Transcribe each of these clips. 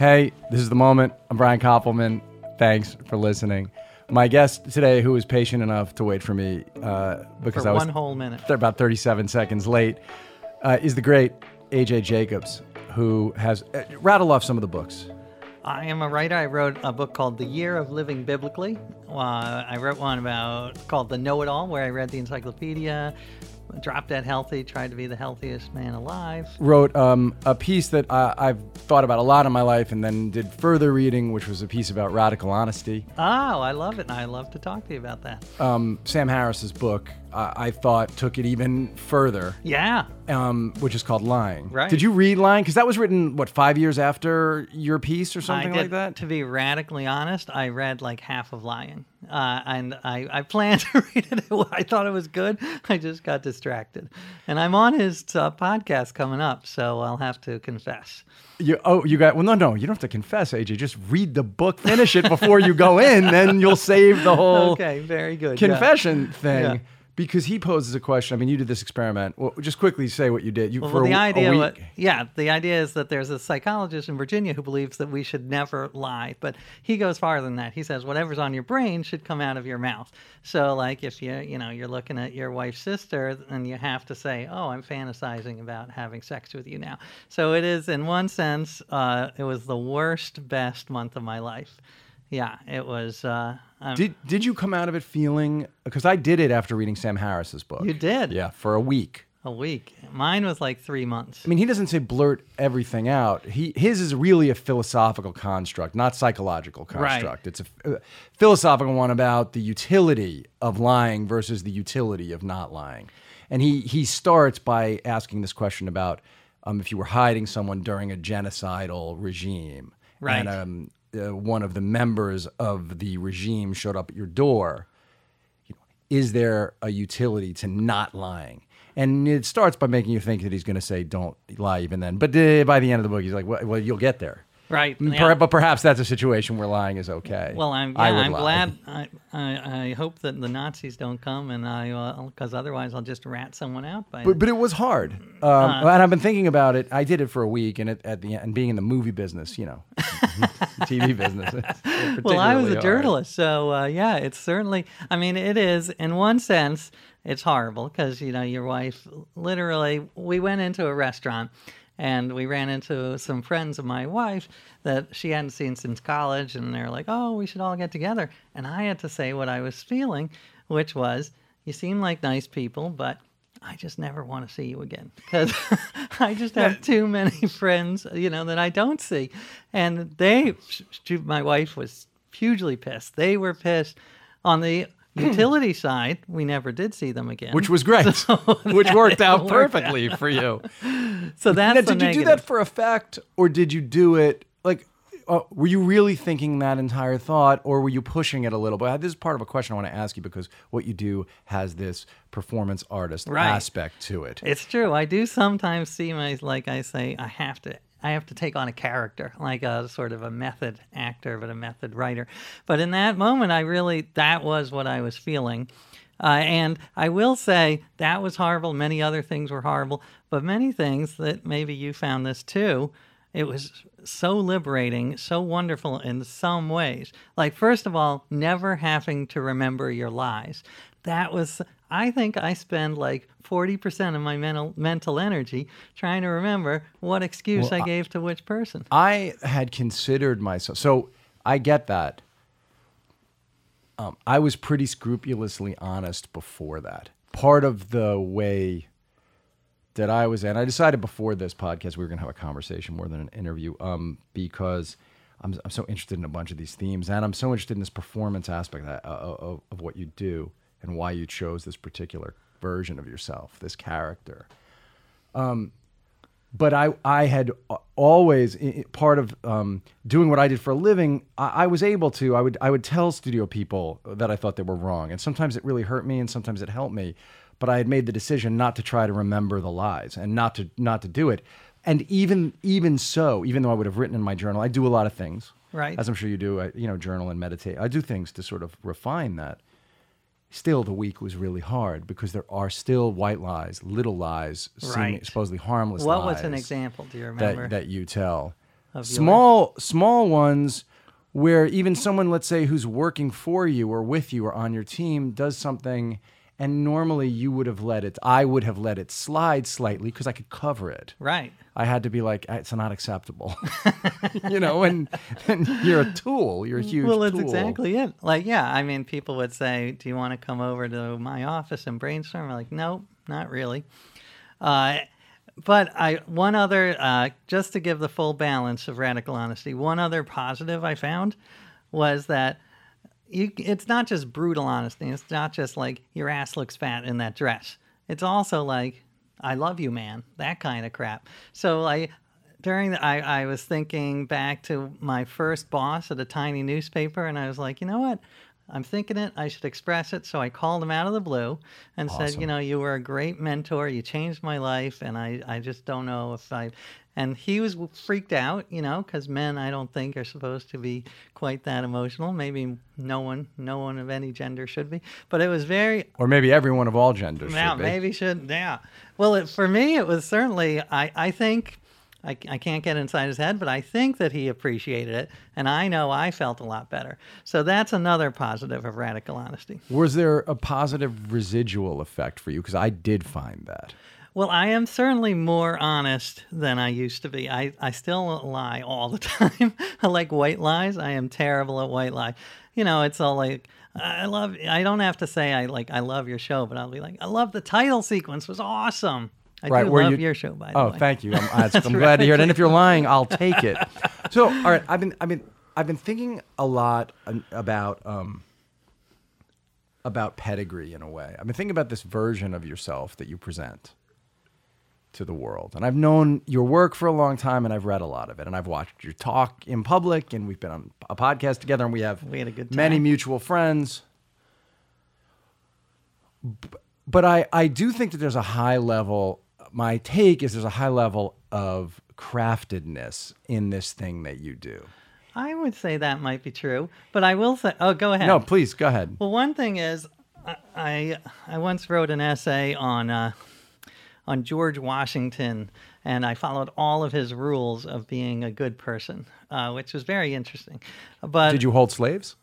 Hey, this is the moment. I'm Brian Koppelman. Thanks for listening. My guest today, who was patient enough to wait for me uh, because For I was one whole minute. they're about 37 seconds late, uh, is the great AJ Jacobs, who has uh, rattle off some of the books. I am a writer. I wrote a book called The Year of Living Biblically. Uh, I wrote one about called The Know It All, where I read the encyclopedia, dropped dead healthy, tried to be the healthiest man alive. Wrote um, a piece that uh, I've thought about a lot in my life, and then did further reading, which was a piece about radical honesty. Oh, I love it, and I love to talk to you about that. Um, Sam Harris's book, uh, I thought, took it even further. Yeah, um, which is called Lying. Right. Did you read Lying? Because that was written what five years after your piece or something did. like that. To be radically honest, I read like half of Lying, uh, and I, I planned to read it. I thought it was good. I just got distracted, and I'm on his uh, podcast coming up, so I'll have to confess. You, oh, you got well. No, no, you don't have to confess, AJ. Just read the book, finish it before you go in, then you'll save the whole Okay, very good. yeah. confession thing. Yeah. Because he poses a question. I mean, you did this experiment. Well, just quickly say what you did. You Well, for the a, a idea, week. wa- yeah, the idea is that there's a psychologist in Virginia who believes that we should never lie, but he goes farther than that. He says whatever's on your brain should come out of your mouth. So, like if you, you know, you're looking at your wife's sister, and you have to say, "Oh, I'm fantasizing about having sex with you now." So it is, in one sense, uh, it was the worst, best month of my life. Yeah, it was. Uh, um, Did did you come out of it feeling? Because I did it after reading Sam Harris's book. You did? Yeah, for a week. a week. Mine was like three months. I mean, he doesn't say blurt everything out. He his is really a philosophical construct, not psychological construct. Right. It's a uh, philosophical one about the utility of lying versus the utility of not lying. And he he starts by asking this question about um, if you were hiding someone during a genocidal regime, Right. and um, uh, one of the members of the regime showed up at your door is there a utility to not lying? And it starts by making you think that he's going to say, "Don't lie," even then. But uh, by the end of the book, he's like, "Well, well you'll get there." Right. Mm, per- But perhaps that's a situation where lying is okay. Well, I'm yeah, I'm lie. glad. I, I I hope that the Nazis don't come, and I because otherwise I'll just rat someone out by. But, but it was hard, um, Uh. and I've been thinking about it. I did it for a week, and it, at the end, and being in the movie business, you know, TV business. well, I was a hard. journalist, so uh, yeah, it's certainly. I mean, it is in one sense, it's horrible because you know your wife literally. We went into a restaurant. And we ran into some friends of my wife that she hadn't seen since college, and they're like, "Oh, we should all get together." And I had to say what I was feeling, which was, "You seem like nice people, but I just never want to see you again because I just have too many friends, you know, that I don't see. And they, my wife was hugely pissed. They were pissed on the utility side. We never did see them again, Which was great, which worked out worked perfectly for you. so that's Now, the did you do that for effect, or did you do it like? Uh, were you really thinking that entire thought, or were you pushing it a little bit? This is part of a question I want to ask you because what you do has this performance artist Right. aspect to it. It's true. I do sometimes see my like I say I have to I have to take on a character, like a sort of a method actor, but a method writer. But in that moment, I really that was what I was feeling. Uh, and I will say that was horrible. Many other things were horrible, but many things that maybe you found this too. It was so liberating, so wonderful in some ways. Like, first of all, never having to remember your lies. That was, I think I spend like 40% of my mental, mental energy trying to remember what excuse I gave to which person. I had considered myself. So I get that. Um, I was pretty scrupulously honest before that. Part of the way that I was, and I decided before this podcast we were going to have a conversation more than an interview, um, because I'm, I'm so interested in a bunch of these themes, and I'm so interested in this performance aspect of, of, of what you do and why you chose this particular version of yourself, this character but I, I had always part of um, doing what I did for a living. I, I was able to. I would I would tell studio people that I thought they were wrong, and sometimes it really hurt me, and sometimes it helped me. But I had made the decision not to try to remember the lies and not to not to do it. And even even so, even though I would have written in my journal, I do a lot of things, Right. As I'm sure you do. I, you know, journal and meditate. I do things to sort of refine that still the week was really hard because there are still white lies, little lies, Right. supposedly harmless What was an example? Do you remember? that, that you tell. yours? small small ones where even someone let's say who's working for you or with you or on your team does something and normally you would have let it i would have let it slide slightly because i could cover it Right. i had to be like it's not acceptable you know and, and you're a tool you're a huge Well, that's tool. exactly it. Like, yeah, I mean, people would say, "Do you want to come over to my office and brainstorm?" I'm like, "Nope, not really." Uh, but I one other uh, just to give the full balance of radical honesty. One other positive I found was that you it's not just brutal honesty. It's not just like your ass looks fat in that dress. It's also like I love you, man. That kind of crap. So I during the, I I was thinking back to my first boss at a tiny newspaper, and I was like, you know what? I'm thinking it. I should express it. So I called him out of the blue and said, you know, you were a great mentor. You changed my life, and I I just don't know if I. And he was freaked out, you know, because men I don't think are supposed to be quite that emotional. Maybe no one, no one of any gender should be. But it was very or maybe everyone of all genders yeah, should be. maybe should. Yeah. Well, it, for me, it was certainly. I I think. I, I can't get inside his head, but I think that he appreciated it, and I know I felt a lot better. So that's another positive of radical honesty. was there a positive residual effect for you because i did find that Well, I am certainly more honest than I used to be. I, I still lie all the time. I like white lies. I am terrible at white lie. You know, it's all like I love. I don't have to say I like. I love your show, but I'll be like, I love the title sequence. Was awesome. I Right, do where love you- your show, by the Oh, way. thank you. I'm, I'm glad to hear it. And if you're lying, I'll take it. So, all right, I've been, I've been, I've been thinking a lot about, um, about pedigree in a way. I've been thinking about this version of yourself that you present to the world. And I've known your work for a long time, and I've read a lot of it, and I've watched your talk in public, and we've been on a podcast together, and we have We had a good many mutual friends. But I, I do think that there's a high level. My take is there's a high level of craftedness in this thing that you do. I would say that might be true, but I will say. Oh, go ahead. No, please go ahead. Well, one thing is, I I, I once wrote an essay on uh, on George Washington, and I followed all of his rules of being a good person, uh, which was very interesting. But Did you hold slaves?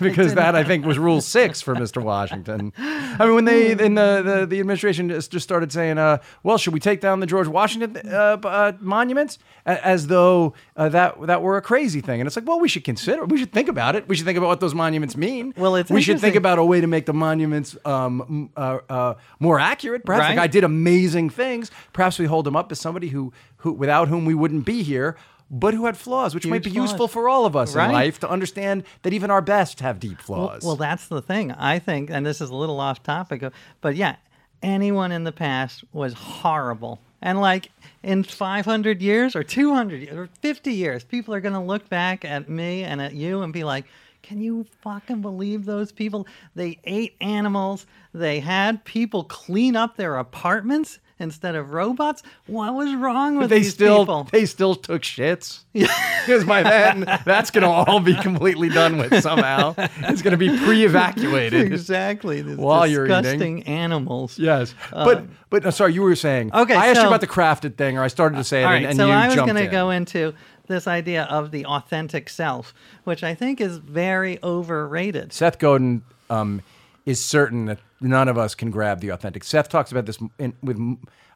Because that I think was rule six for Mr. Washington. I mean, when they in the the, the administration just, just started saying, uh, "Well, should we take down the George Washington uh, uh, monuments?" As though uh, that that were a crazy thing, and it's like, well, we should consider, we should think about it. We should think about what those monuments mean. Well, it's we should think about a way to make the monuments um, uh, uh, more accurate. Perhaps Right. I did amazing things. Perhaps we hold him up as somebody who who without whom we wouldn't be here. But who had flaws, which might be flaws. useful for all of us in life to understand that even our best have deep flaws. Well, that's the thing. I think, and this is a little off topic, uh, but yeah, anyone in the past was horrible. And like in 500 years or 200 years or 50 years, people are going to look back at me and at you and be like, can you fucking believe those people? They ate animals. They had people clean up their apartments instead of robots. What was wrong with they these still people? they still took shits. Because by then that's gonna all be completely done with somehow. It's gonna be pre-evacuated. exactly. These While you're eating. disgusting animals. Yes, but but no, sorry, you were saying. Okay, I asked you about the crafted thing, or I started to say it, All and, and so you I was going to go into this idea of the authentic self, which I think is very overrated. Seth Godin um, is certain that none of us can grab the authentic. Seth talks about this in, with,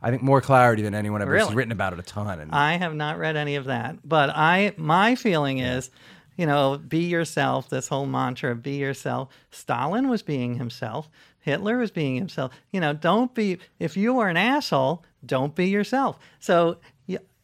I think, more clarity than anyone ever. He's Really? written about it a ton. And I have not read any of that, but I my feeling is, you know, be yourself. This whole mantra of be yourself. Stalin was being himself. Hitler was being himself. You know, don't be if you are an asshole, don't be yourself. So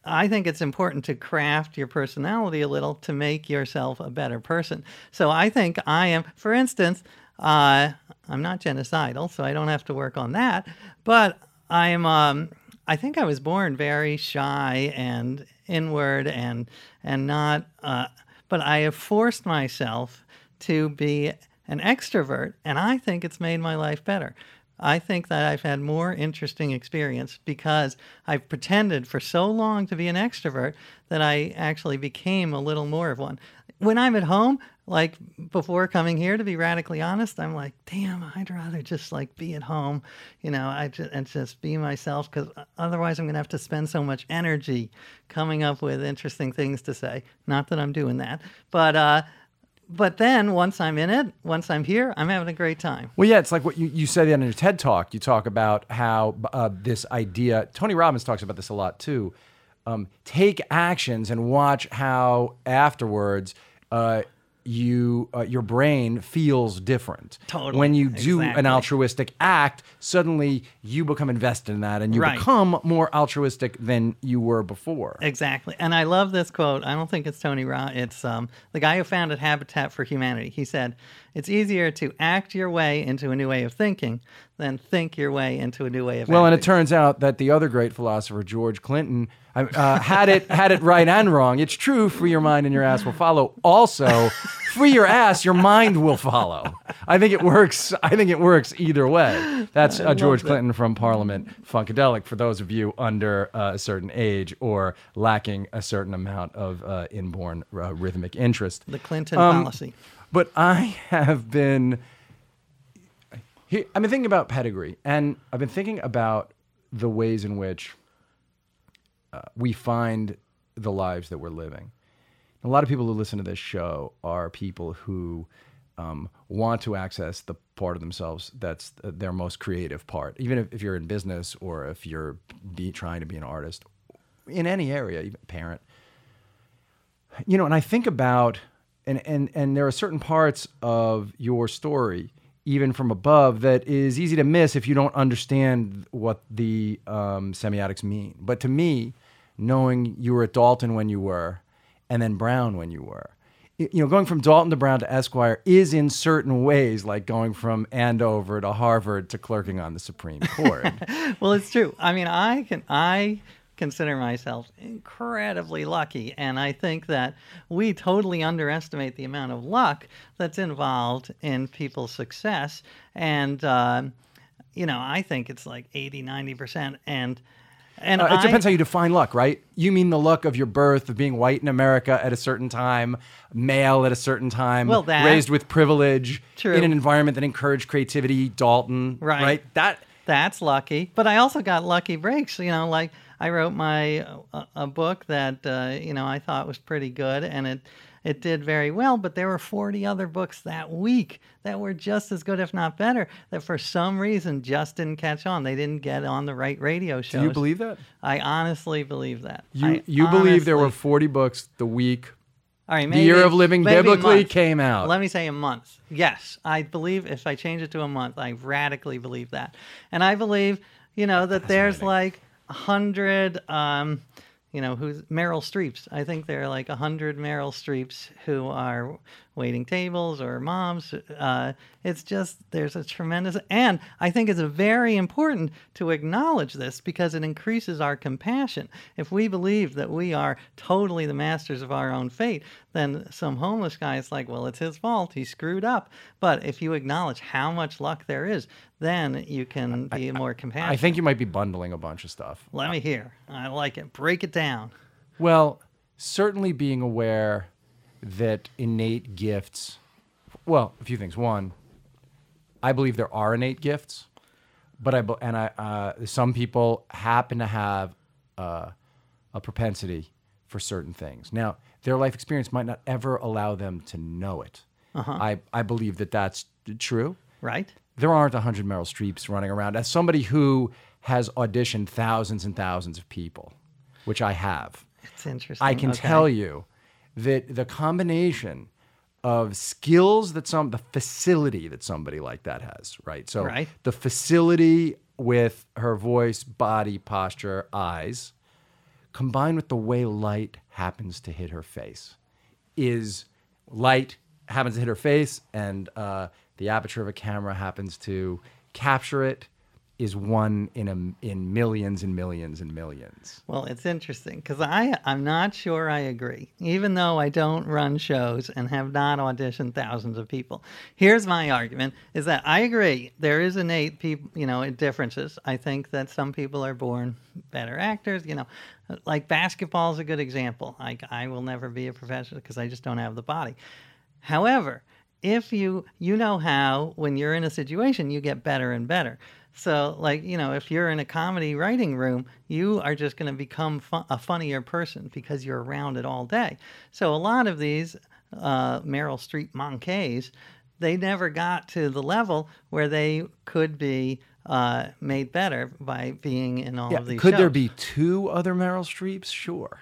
I think it's important to craft your personality a little to make yourself a better person. So I think I am, for instance, uh, I'm not genocidal, so I don't have to work on that. But I'm, um, I think I was born very shy and inward and and not. Uh, but I have forced myself to be an extrovert, and I think it's made my life better. I think that I've had more interesting experience because I've pretended for so long to be an extrovert that I actually became a little more of one. When I'm at home, like before coming here to be radically honest i'm like damn i'd rather just like be at home you know i just, and just be myself because otherwise i'm going to have to spend so much energy coming up with interesting things to say not that i'm doing that but uh but then once i'm in it once i'm here i'm having a great time Well, yeah, it's like what you, you said in your TED talk. You talk about how uh, this idea, Tony Robbins talks about this a lot too. Um, take actions and watch how afterwards uh, you uh, your brain feels different. Totally. When you do an altruistic act, suddenly you become invested in that and you Right. become more altruistic than you were before. Exactly. And I love this quote. I don't think it's Tony Robbins. It's um, the guy who founded Habitat for Humanity. He said, It's easier to act your way into a new way of thinking than think your way into a new way of Well, and it turns out that the other great philosopher, George Clinton, uh, had it had it right and wrong. It's true, free your mind and your ass will follow. Also, free your ass, your mind will follow. I think it works. I think it works either way. That's uh, George that. Clinton from Parliament Funkadelic. For those of you under uh, a certain age or lacking a certain amount of uh, inborn uh, rhythmic interest. the Clinton Um, policy. But I have been. I've been thinking about pedigree, and I've been thinking about the ways in which uh, we find the lives that we're living. A lot of people who listen to this show are people who um, want to access the part of themselves that's their most creative part. Even if, if you're in business or if you're be, trying to be an artist in any area, even parent, you know, and I think about and and and there are certain parts of your story, even from above, that is easy to miss if you don't understand what the um, semiotics mean. But to me, knowing you were at Dalton when you were, and then Brown when you were, you know, going from Dalton to Brown to Esquire is in certain ways like going from Andover to Harvard to clerking on the Supreme Court. well, it's true. I mean, I can I consider myself incredibly lucky, and I think that we totally underestimate the amount of luck that's involved in people's success. And um, you know, I think it's like 80, 90 percent, and and Uh, it I- depends how you define luck, right? You mean the luck of your birth, of being white in America at a certain time, male at a certain time, Well, that- raised with privilege, True. in an environment that encouraged creativity, Dalton, Right. right? That That's lucky. But I also got lucky breaks. You know, like I wrote my uh, a book that uh, you know I thought was pretty good, and it it did very well. But there were 40 other books that week that were just as good, if not better, that for some reason just didn't catch on. They didn't get on the right radio shows. do you believe that? I honestly believe that. You I you believe there were 40 books the week All right, maybe, the year of living biblically came out. Let me say a month. Yes, I believe if I change it to a month, I radically believe that, and I believe you know that there's like hundred. Um, you know who's Meryl Streeps? I think there are like a hundred Meryl Streeps who are waiting tables or moms. Uh, it's just there's a tremendous, and I think it's very important to acknowledge this because it increases our compassion. If we believe that we are totally the masters of our own fate, then some homeless guy is like, well, it's his fault. He screwed up. But if you acknowledge how much luck there is, then you can be more compassionate. I think you might be bundling a bunch of stuff. Let me hear. I like it. Break it down. Well, certainly being aware that innate gifts, well, a few things. One, I believe there are innate gifts, but I and I uh, some people happen to have uh, a propensity for certain things. Now, their life experience might not ever allow them to know it. I I believe that that's true Right? there aren't 100 Meryl Streeps running around. As somebody who has auditioned thousands and thousands of people, which I have, It's interesting. I can Okay. tell you that the combination of skills that some, the facility that somebody like that has, right? So Right. the facility with her voice, body, posture, eyes, combined with the way light happens to hit her face, is light happens to hit her face, and uh, the aperture of a camera happens to capture it. Is one in a in millions and millions and millions. Well, it's interesting because I I'm not sure I agree, even though I don't run shows and have not auditioned thousands of people. Here's my argument: is that I agree there is innate people, you know, differences. I think that some people are born better actors. You know, like basketball is a good example. Like I will never be a professional because I just don't have the body. However, if you you know how when you're in a situation you get better and better. So like you know if you're in a comedy writing room, you are just going to become fu- a funnier person because you're around it all day. So a lot of these uh, Meryl Streep manqués, they never got to the level where they could be uh, made better by being in all Yeah, of these. could there be two other Meryl Streeps? Sure.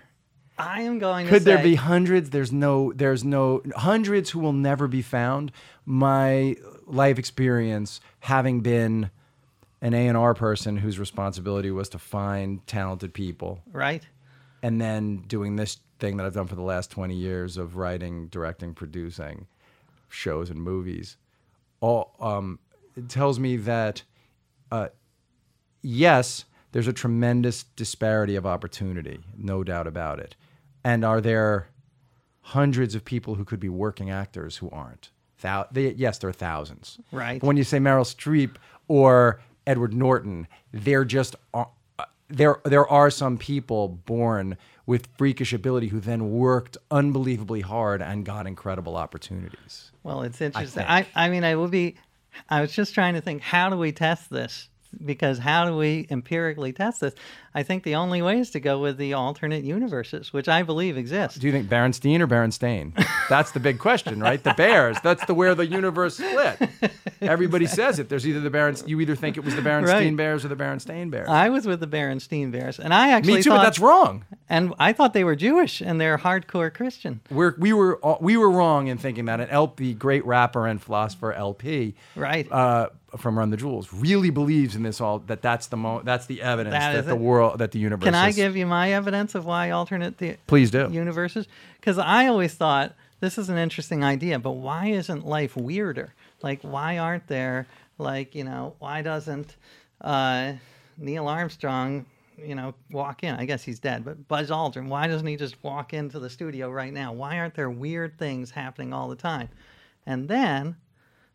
I am going. To Could there be hundreds? There's no. There's no hundreds who will never be found. My life experience, having been an A and R person whose responsibility was to find talented people, right? and then doing this thing that I've done for the last 20 years of writing, directing, producing shows and movies, all um, it tells me that uh, yes, there's a tremendous disparity of opportunity, no doubt about it. And are there hundreds of people who could be working actors who aren't? Thou- they, yes, there are thousands. Right. But when you say Meryl Streep or Edward Norton, they're just uh, there. There are some people born with freakish ability who then worked unbelievably hard and got incredible opportunities. Well, it's interesting. think. I, I, mean, I will be. I was just trying to think, how do we test this? Because how do we empirically test this? I think the only way is to go with the alternate universes, which I believe exist. Do you think Berenstein or Berenstain? That's the big question, right? The Bears. That's the where the universe split. Everybody says it. There's either the Berens. You either think it was the Berenstein Right. Bears or the Berenstain Bears. I was with the Berenstein Bears, and I actually Me too, thought, but that's wrong. and I thought they were Jewish and they're hardcore Christian. We're, we were we were wrong in thinking that And El-P, the great rapper and philosopher El-P, Right. uh, from Run the Jewels, really believes in this all. That that's the mo- that's the evidence That that, the it. That the universe. Can I is- give you my evidence of why alternate the Please do. universes? Because I always thought this is an interesting idea, but why isn't life weirder? Like, why aren't there like you know why doesn't uh, Neil Armstrong you know walk in? I guess he's dead, but Buzz Aldrin, why doesn't he just walk into the studio right now? Why aren't there weird things happening all the time? And then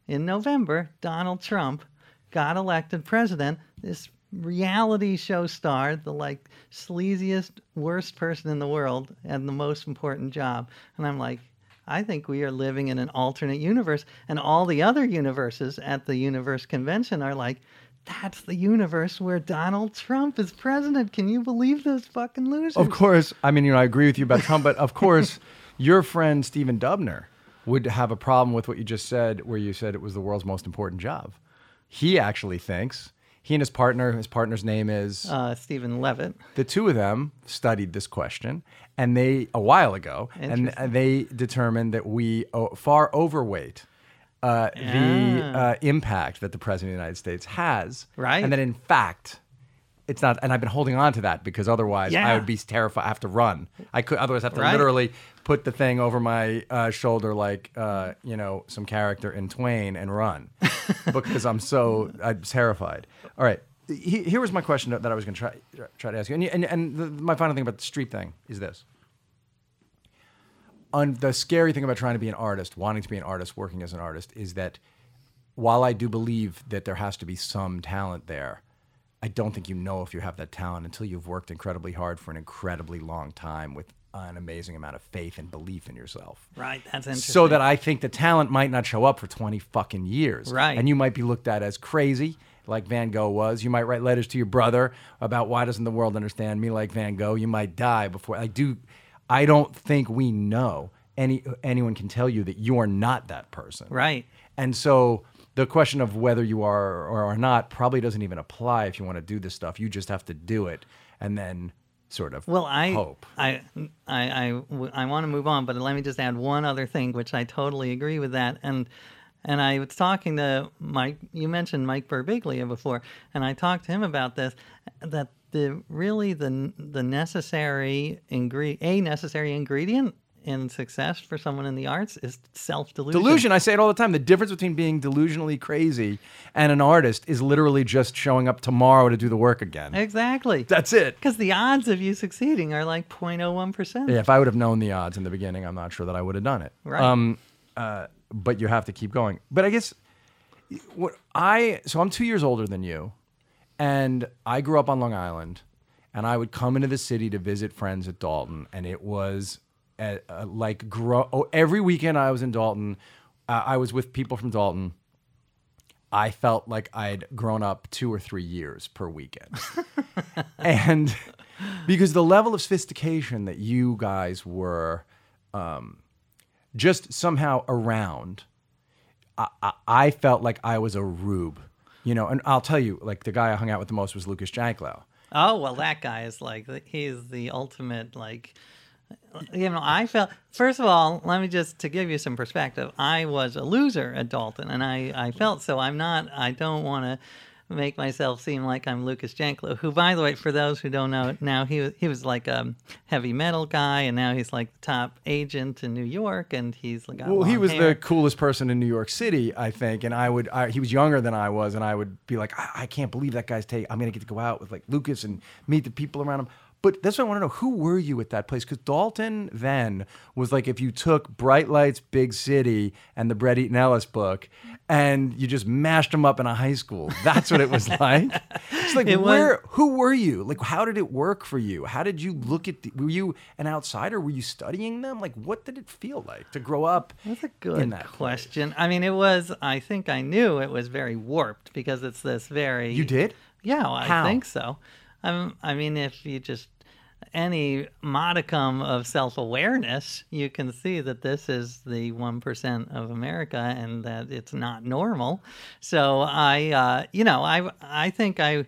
in November, Donald Trump got elected president. This reality show star, the like sleaziest, worst person in the world, and the most important job. And I'm like, I think we are living in an alternate universe. And all the other universes at the universe convention are like, that's the universe where Donald Trump is president. Can you believe those fucking losers? Of course, I mean, you know, I agree with you about Trump, but of course, your friend Stephen Dubner would have a problem with what you just said, where you said it was the world's most important job. He actually thinks he and his partner, his partner's name is Uh, Steven Levitt. the two of them studied this question, and they a while ago, and they determined that we far overweight uh, the uh, impact that the president of the United States has, Right. And that in fact, it's not. And I've been holding on to that because otherwise, I would be terrified. I have to run. I could otherwise have to Right. literally put the thing over my uh, shoulder like uh, you know some character in Twain and run because I'm so I'm terrified. All right. He, here was my question that I was going to try try to ask you, and and, and the, my final thing about the street thing is this: on the scary thing about trying to be an artist, wanting to be an artist, working as an artist, is that while I do believe that there has to be some talent there, I don't think you know if you have that talent until you've worked incredibly hard for an incredibly long time with an amazing amount of faith and belief in yourself. Right, that's interesting. So that I think the talent might not show up for 20 fucking years. Right. And you might be looked at as crazy, like Van Gogh was. You might write letters to your brother about why doesn't the world understand me like Van Gogh. You might die before I do. I don't think we know any anyone can tell you that you are not that person. Right. And so the question of whether you are or are not probably doesn't even apply if you want to do this stuff. You just have to do it and then sort of Well, I hope. I I I, I want to move on, but let me just add one other thing, which I totally agree with that. And and I was talking to Mike. You mentioned Mike Birbiglia before, and I talked to him about this. That the really the the necessary ingre- a necessary ingredient in success for someone in the arts is self delusion. Delusion, I say it all the time. The difference between being delusionally crazy and an artist is literally just showing up tomorrow to do the work again. Exactly. That's it. Because the odds of you succeeding are like 0.01 percent. Yeah, if I would have known the odds in the beginning, I'm not sure that I would have done it. Right. Um, uh, but you have to keep going. But I guess what I so I'm two years older than you, and I grew up on Long Island, and I would come into the city to visit friends at Dalton, and it was uh, uh, like grow. Oh, every weekend I was in Dalton, uh, I was with people from Dalton. I felt like I'd grown up two or three years per weekend, and because the level of sophistication that you guys were um, just somehow around, I, I, I felt like I was a rube, you know. And I'll tell you, like the guy I hung out with the most was Lucas Janklow. Oh well, that guy is like he's the ultimate like. You know, I felt first of all. Let me just to give you some perspective. I was a loser at Dalton, and I I felt so. I'm not. I don't want to make myself seem like I'm Lucas Janklow, who, by the way, for those who don't know, now he was, he was like a heavy metal guy, and now he's like the top agent in New York, and he's like well, he was hair. the coolest person in New York City, I think, and I would I, he was younger than I was, and I would be like, I, I can't believe that guy's take. I'm gonna get to go out with like Lucas and meet the people around him. But that's what I want to know. Who were you at that place? Because Dalton then was like if you took Bright Lights, Big City, and the Bret Easton Ellis book, and you just mashed them up in a high school. That's what it was like. It's like it where? Was, who were you? Like, how did it work for you? How did you look at? The, were you an outsider? Were you studying them? Like, what did it feel like to grow up? That's a good that question. Place? I mean, it was. I think I knew it was very warped because it's this very. You did? Yeah, well, I think so. Um, I mean, if you just any modicum of self awareness, you can see that this is the 1% of America and that it's not normal. So I, uh, you know, I, I think I,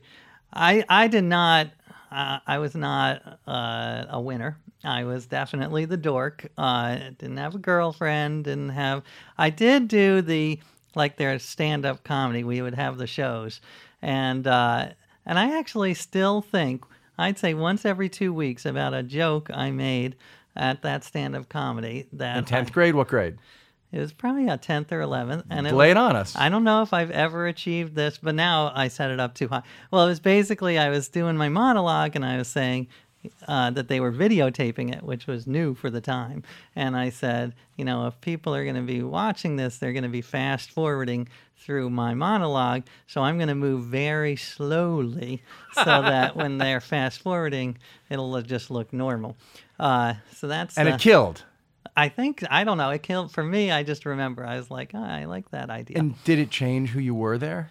I, I did not, uh, I was not uh, a winner. I was definitely the dork. Uh, didn't have a girlfriend, didn't have, I did do the, like their stand up comedy, we would have the shows. And, uh, and I actually still think, I'd say once every two weeks, about a joke I made at that stand up comedy. That In 10th I, grade? What grade? It was probably a 10th or 11th. And Lay it, it on us. I don't know if I've ever achieved this, but now I set it up too high. Well, it was basically I was doing my monologue and I was saying, uh, that they were videotaping it, which was new for the time. And I said, you know, if people are going to be watching this, they're going to be fast forwarding through my monologue. So I'm going to move very slowly so that when they're fast forwarding, it'll just look normal. Uh, so that's. And uh, it killed. I think, I don't know, it killed for me. I just remember I was like, oh, I like that idea. And did it change who you were there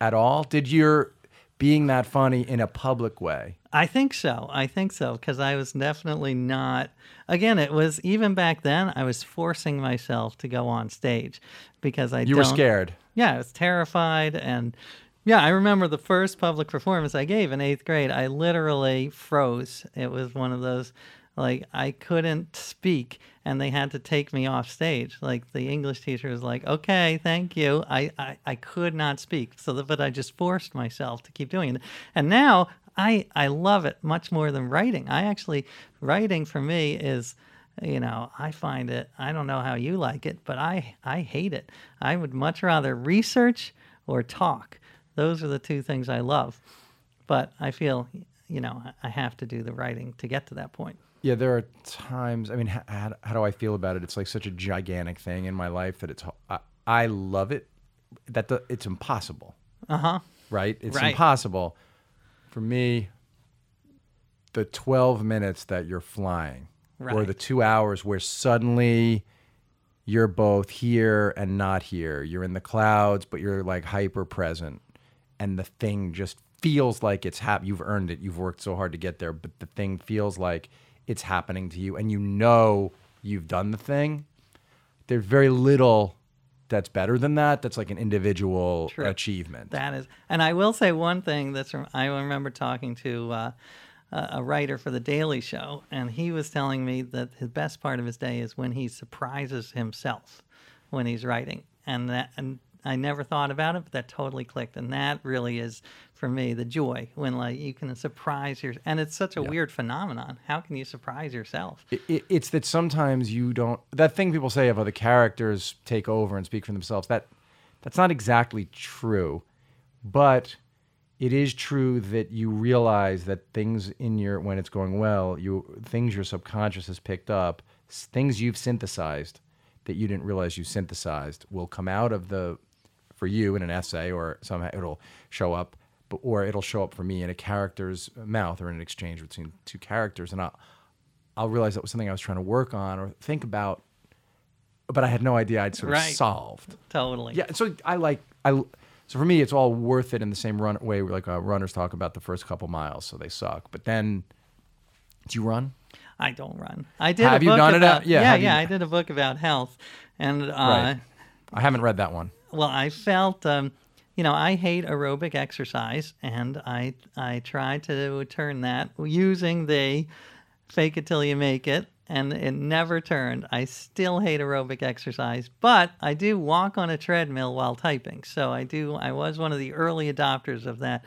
at all? Did your being that funny in a public way? I think so. I think so because I was definitely not. Again, it was even back then. I was forcing myself to go on stage because I. You were scared. Yeah, I was terrified, and yeah, I remember the first public performance I gave in eighth grade. I literally froze. It was one of those like I couldn't speak and they had to take me off stage. Like the English teacher was like, "Okay, thank you." I I, I could not speak, so that, but I just forced myself to keep doing it. And now I I love it much more than writing. I actually writing for me is you know i find it i don't know how you like it but i i hate it i would much rather research or talk those are the two things i love but i feel you know i have to do the writing to get to that point yeah, there are times. I mean, how, how do I feel about it? It's like such a gigantic thing in my life that it's. I, I love it. That the, it's impossible. Uh huh. Right. It's right. impossible. For me, the twelve minutes that you're flying, right. or the two hours where suddenly you're both here and not here. You're in the clouds, but you're like hyper present, and the thing just feels like it's hap. You've earned it. You've worked so hard to get there, but the thing feels like it's happening to you and you know you've done the thing, there's very little that's better than that. That's like an individual True. achievement. That is, and I will say one thing that's from, I remember talking to uh, a writer for the Daily Show, and he was telling me that the best part of his day is when he surprises himself when he's writing, and that and I never thought about it, but that totally clicked, and that really is for me the joy when like you can surprise your and it's such a yeah. weird phenomenon. How can you surprise yourself? It, it, it's that sometimes you don't. That thing people say of other characters take over and speak for themselves. That that's not exactly true, but it is true that you realize that things in your when it's going well, you things your subconscious has picked up, things you've synthesized that you didn't realize you synthesized will come out of the for you in an essay or somehow it'll show up or it'll show up for me in a character's mouth or in an exchange between two characters and I'll, I'll realize that was something I was trying to work on or think about, but I had no idea I'd sort of Right. solved. Totally. Yeah, so I like I. So for me, it's all worth it in the same run way where like uh, runners talk about the first couple miles, so they suck. But then, do you run? I don't run. I did. Have a you book done it out- about, yeah, yeah, yeah. you- I did a book about health, and uh, Right. I haven't read that one. well, I felt, um, you know, I hate aerobic exercise, and I I tried to turn that using the fake it till you make it, and it never turned. I still hate aerobic exercise, but I do walk on a treadmill while typing. So I do. I was one of the early adopters of that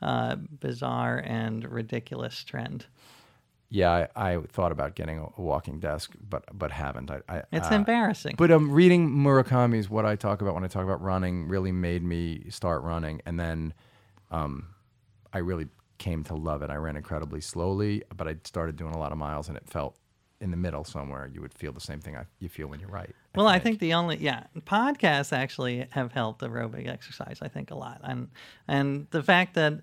uh, bizarre and ridiculous trend. Yeah, I, I thought about getting a, walking desk, but but haven't. I, I It's uh, embarrassing. But um, reading Murakami's what I talk about when I talk about running really made me start running, and then um, I really came to love it. I ran incredibly slowly, but I started doing a lot of miles, and it felt in the middle somewhere. You would feel the same thing I, you feel when you write. Well, I think the only yeah podcasts actually have helped aerobic exercise. I think a lot, and and the fact that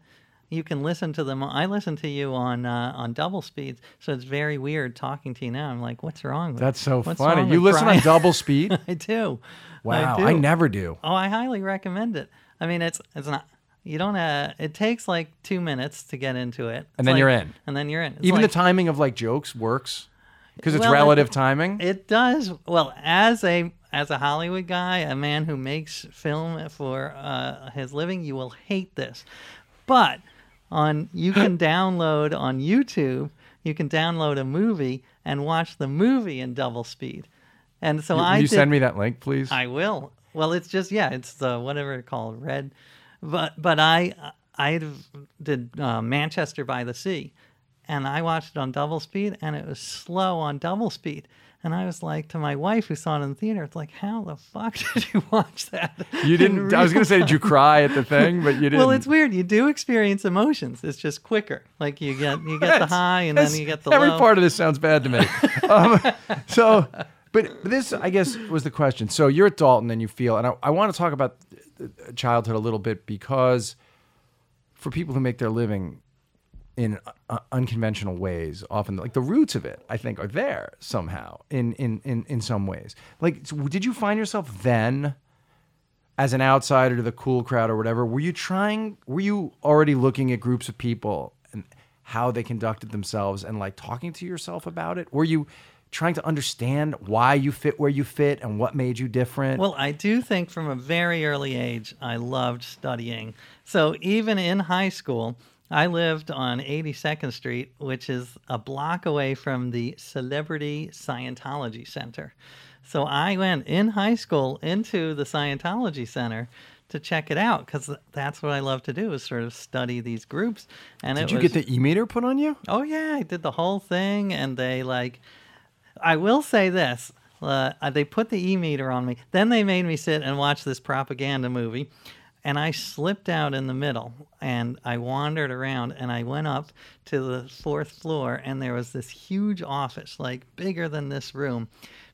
you can listen to them. I listen to you on uh, on double speeds, so it's very weird talking to you now. I'm like, what's wrong? With, that's so funny. You listen Brian? on double speed. I do. Wow, I, I, never do. Oh, I highly recommend it. I mean, it's it's not. You don't. Uh, it takes like two minutes to get into it, And It's then you're in. And then you're in. It's Even like- the timing of like jokes works because it's Well, it- relative timing. It does well as a as a Hollywood guy, a man who makes film for uh, his living. You will hate this, but on you can download on YouTube. You can download a movie and watch the movie in double speed. And so Will I you did, send me that link, please? I will. Well, it's just yeah, it's the whatever it's called, red. But but I I did uh, Manchester by the Sea, and I watched it on double speed, and it was slow on double speed. And I was like to my wife who saw it in the theater, it's like, how the fuck did you watch that? you didn't. I was gonna say, did you cry at the thing? But you didn't. well, it's weird. You do experience emotions. It's just quicker. Like you get you get the high, and then you get the low. every low. part of this sounds bad to me. um, so, but this, I guess, was the question. So you're at Dalton, and you feel, and I, I want to talk about uh, childhood a little bit because for people who make their living in uh, unconventional ways, often like the roots of it, I think, are there somehow in in in in some ways. Like, so did you find yourself then? as an outsider to the cool crowd or whatever, were you trying, were you already looking at groups of people and how they conducted themselves and like talking to yourself about it? Were you trying to understand why you fit where you fit and what made you different? Well, I do think from a very early age, I loved studying. So even in high school, I lived on 82nd Street, which is a block away from the Celebrity Scientology Center. So I went in high school into the Scientology Center to check it out because that's what I love to do is sort of study these groups. And Did you was, get the e-meter put on you? Oh yeah, I did the whole thing, and they like. I will say this: uh, they put the e meter on me. Then they made me sit and watch this propaganda movie, and I slipped out in the middle, and I wandered around, and I went up to the fourth floor, and there was this huge office, like bigger than this room,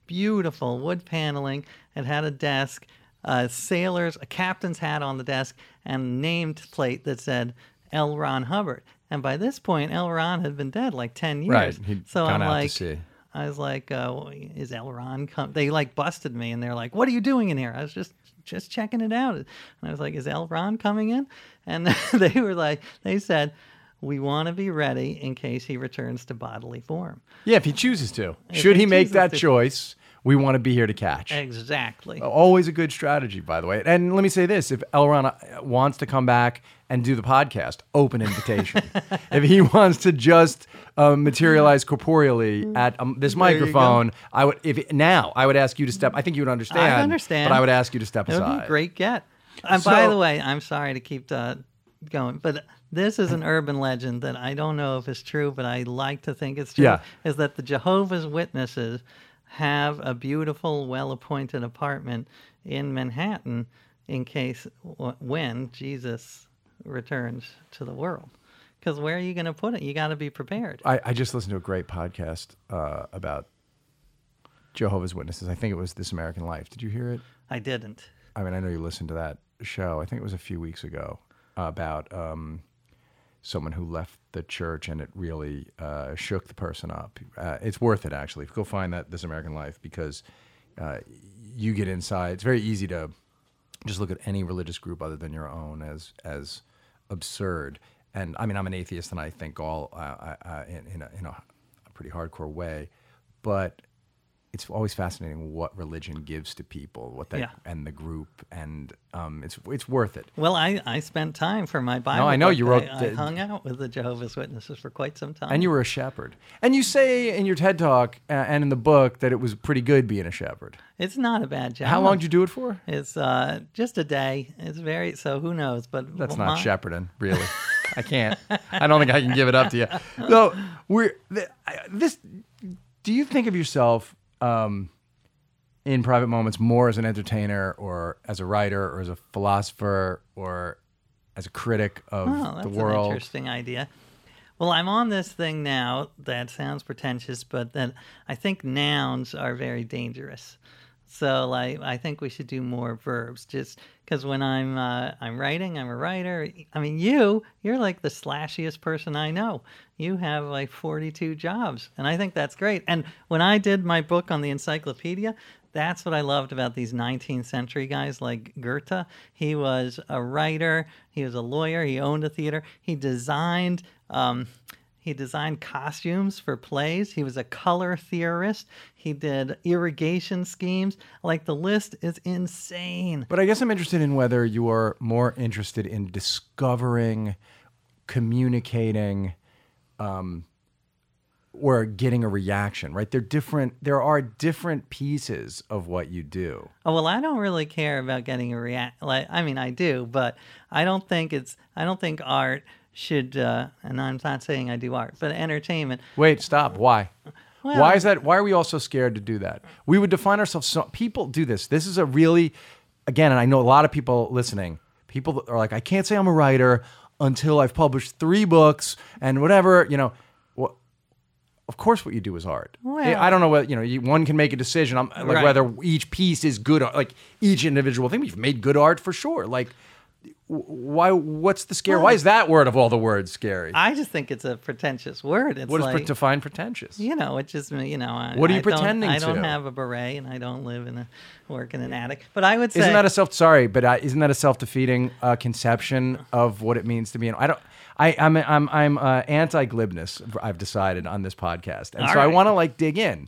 beautiful wood paneling. It had a desk, a sailor's, a captain's hat on the desk, and a named plate that said L. Ron Hubbard. And by this point, L. Ron had been dead like 10 years. Right, he'd so gone I'm out to like, sea. I was like, uh, is L. Ron come? They like busted me and they're like, what are you doing in here? I was just, just checking it out. And I was like, is L. Ron coming in? And they were like, they said, we want to be ready in case he returns to bodily form. Yeah, if he chooses to. Should he he make that to. choice, we want to be here to catch. Exactly. Always a good strategy, by the way. And let me say this: if L. Ron uh, wants to come back and do the podcast, open invitation. if he wants to just uh, materialize corporeally at um, this Mm. Microphone, I would. If it, now I would ask you to step. I think you would understand. I understand. but I would ask you to step would aside. be a great get. And by the way, I'm sorry to keep uh, going, but this is an urban legend that I don't know if it's true, but I like to think it's true. Yeah. Is that the Jehovah's Witnesses have a beautiful, well-appointed apartment in Manhattan in case w- when Jesus returns to the world. Because where are you going to put it? You got to be prepared. I, I just listened to a great podcast uh, about Jehovah's Witnesses. I think it was This American Life. Did you hear it? I didn't. I mean, I know you listened to that show. I think it was a few weeks ago about um, someone who left the church and it really uh, shook the person up. Uh, it's worth it actually. Go find that This American Life because uh, you get inside. It's very easy to just look at any religious group other than your own as as absurd. And I mean, I'm an atheist, and I think all uh, uh, in, in, a, in a pretty hardcore way, but it's always fascinating what religion gives to people, what that Yeah. and the group, and um, it's it's worth it. Well, I, I spent time for my Bible. No, I know you wrote I, I hung out with the Jehovah's Witnesses for quite some time. And you were a shepherd, and you say in your TED talk uh, and in the book that it was pretty good being a shepherd. it's not a bad job. How long did you do it for? It's uh, just a day. It's very so. Who knows? But That's well, not my- shepherding, really. I can't. I don't think I can give it up to you. No, we're th- this. Do you think of yourself um, in private moments more as an entertainer, or as a writer, or as a philosopher, or as a critic of Oh, that's the an world? interesting idea. Well, I'm on this thing now that sounds pretentious, but that I think nouns are very dangerous. So, like, I think we should do more verbs. Just because when I'm uh, I'm writing, I'm a writer. I mean, you you're like the slashiest person I know. You have like 42 jobs, and I think that's great. And when I did my book on the encyclopedia, that's what I loved about these 19th century guys like Goethe. He was a writer, he was a lawyer, he owned a theater, he designed. Um, he designed costumes for plays. He was a color theorist. He did irrigation schemes. Like the list is insane. But I guess I'm interested in whether you are more interested in discovering, communicating, um, or getting a reaction. Right? They're different. There are different pieces of what you do. Oh well, I don't really care about getting a react. Like, I mean, I do, but I don't think it's. I don't think art should. Uh, and I'm not saying I do art, but entertainment. Wait, stop. Why? Well- why is that? Why are we all so scared to do that? We would define ourselves. So people do this. This is a really, again, and I know a lot of people listening. People are like, I can't say I'm a writer until I've published three books and whatever. You know, what? Of course, what you do is art. Well- I don't know what you know. You, one can make a decision. I'm, like Right. whether each piece is good. Like each individual thing, we've made good art for sure. Like, why? What's the scare? Why is that word of all the words scary? I just think it's a pretentious word. It's what is like pre- define pretentious? you know, it's just me. You know, I, What are you I don't- pretending I don't have a beret and I don't live in a work in an attic. But I would say Isn't that a self? Sorry, but uh, isn't that a self-defeating uh, conception of what it means to be? An, I don't. I, I'm I'm I'm uh, anti-glibness. I've decided on this podcast, and All so I want to like dig in,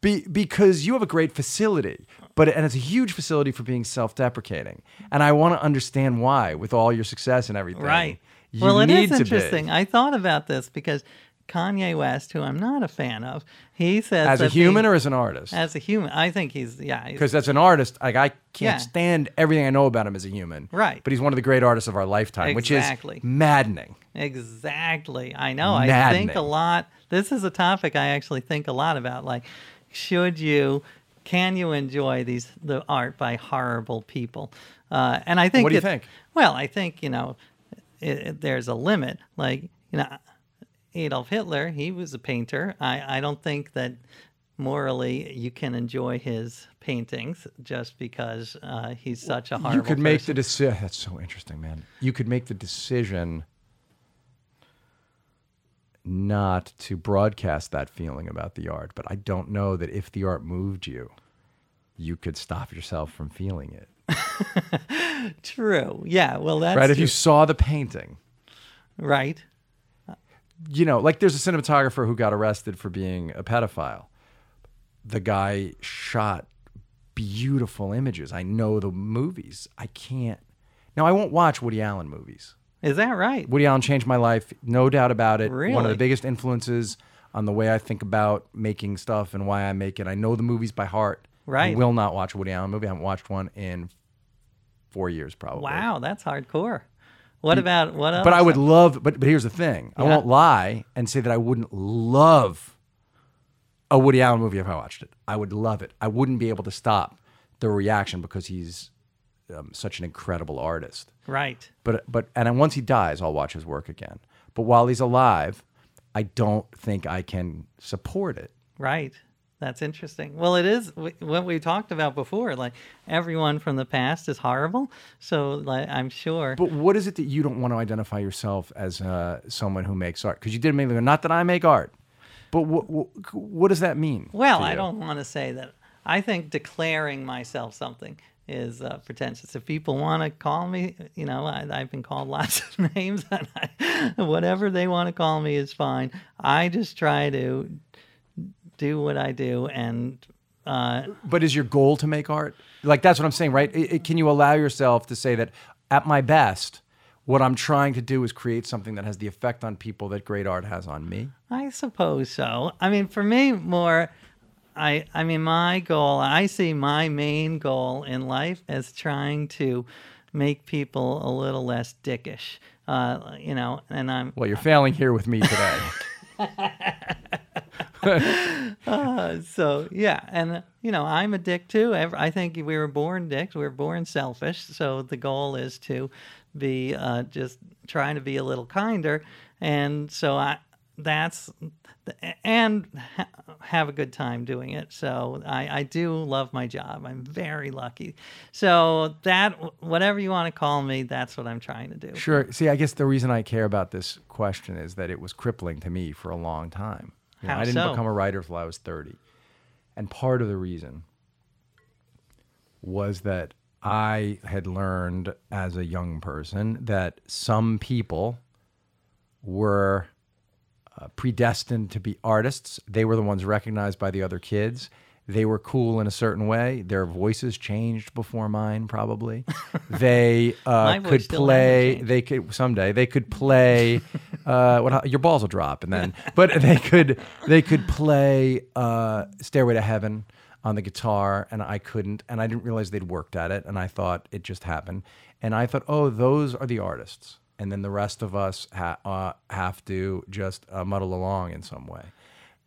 be, because you have a great facility, but and it's a huge facility for being self-deprecating, and I want to understand why, with all your success and everything. right. Well, it is to be. interesting. I thought about this because Kanye West, who I'm not a fan of, he says as a human or as an artist. as a human, I think he's yeah. Because as an artist, like I can't Yeah. stand everything I know about him as a human. Right. But he's one of the great artists of our lifetime, which Exactly. is maddening. Exactly. I know. I think a lot. This is a topic I actually think a lot about. Like, should you, can you enjoy these the art by horrible people? Uh, and I think. What do you think? Well, I think you know, it, it- there's a limit. Like you know, Adolf Hitler, he was a painter. I I don't think that morally you can enjoy his paintings just because uh, he's such a horrible. you could make the decision. That's so interesting, man. You could make the decision not to broadcast that feeling about the art, but I don't know that if the art moved you, you could stop yourself from feeling it. True. Yeah. Well, that's right? If you saw the painting, right. you know, like there's a cinematographer who got arrested for being a pedophile. The guy shot beautiful images. I know the movies. I can't. Now, I won't watch Woody Allen movies. Is that right? Woody Allen changed my life, no doubt about it. Really? One of the biggest influences on the way I think about making stuff and why I make it. I know the movies by heart. I Right. will not watch a Woody Allen movie. I haven't watched one in four years, probably. Wow, that's hardcore. What about what else? But I would love. But but here's the thing. I won't lie and say that I wouldn't love a Woody Allen movie if I watched it. I would love it. I wouldn't be able to stop the reaction because he's um, such an incredible artist. Right. But but and once he dies, I'll watch his work again. But while he's alive, I don't think I can support it. Right. That's interesting. Well, it is what we talked about before. Like everyone from the past is horrible. So, like, I'm sure. But what is it that you don't want to identify yourself as uh, someone who makes art? Because you did make not that I make art, but what what, what does that mean? Well, I don't want to say that. I think declaring myself something is uh, pretentious. If people want to call me, you know, I, I've been called lots of names, and I, whatever they want to call me is fine. I just try to do what I do, and uh, But is your goal to make art? Like that's what I'm saying, right? It- it- can you allow yourself to say that at my best, what I'm trying to do is create something that has the effect on people that great art has on me? I suppose so. I mean, for me, more. I, I mean, my goal, I see my main goal in life as trying to make people a little less dickish, uh, you know, and I'm, Well, you're failing here with me today. so yeah, and you know, I'm a dick too. I think we were born dicks. We were born selfish. So the goal is to be uh, just trying to be a little kinder, and so I that's and ha- have a good time doing it. So I, I do love my job. I'm very lucky. So that whatever you want to call me, that's what I'm trying to do. Sure. See, I guess the reason I care about this question is that it was crippling to me for a long time. You know, How I didn't so? become a writer until I was 30. And part of the reason was that I had learned as a young person that some people were uh, predestined to be artists. They were the ones recognized by the other kids. They were cool in a certain way. Their voices changed before mine, probably. They uh, could play. They could someday. They could play. Uh, what your balls will drop, and then, but they could. They could play uh, "Stairway to Heaven" on the guitar, and I couldn't. And I didn't realize they'd worked at it, and I thought it just happened. And I thought, oh, those are the artists, and then the rest of us ha- uh, have to just uh, muddle along in some way.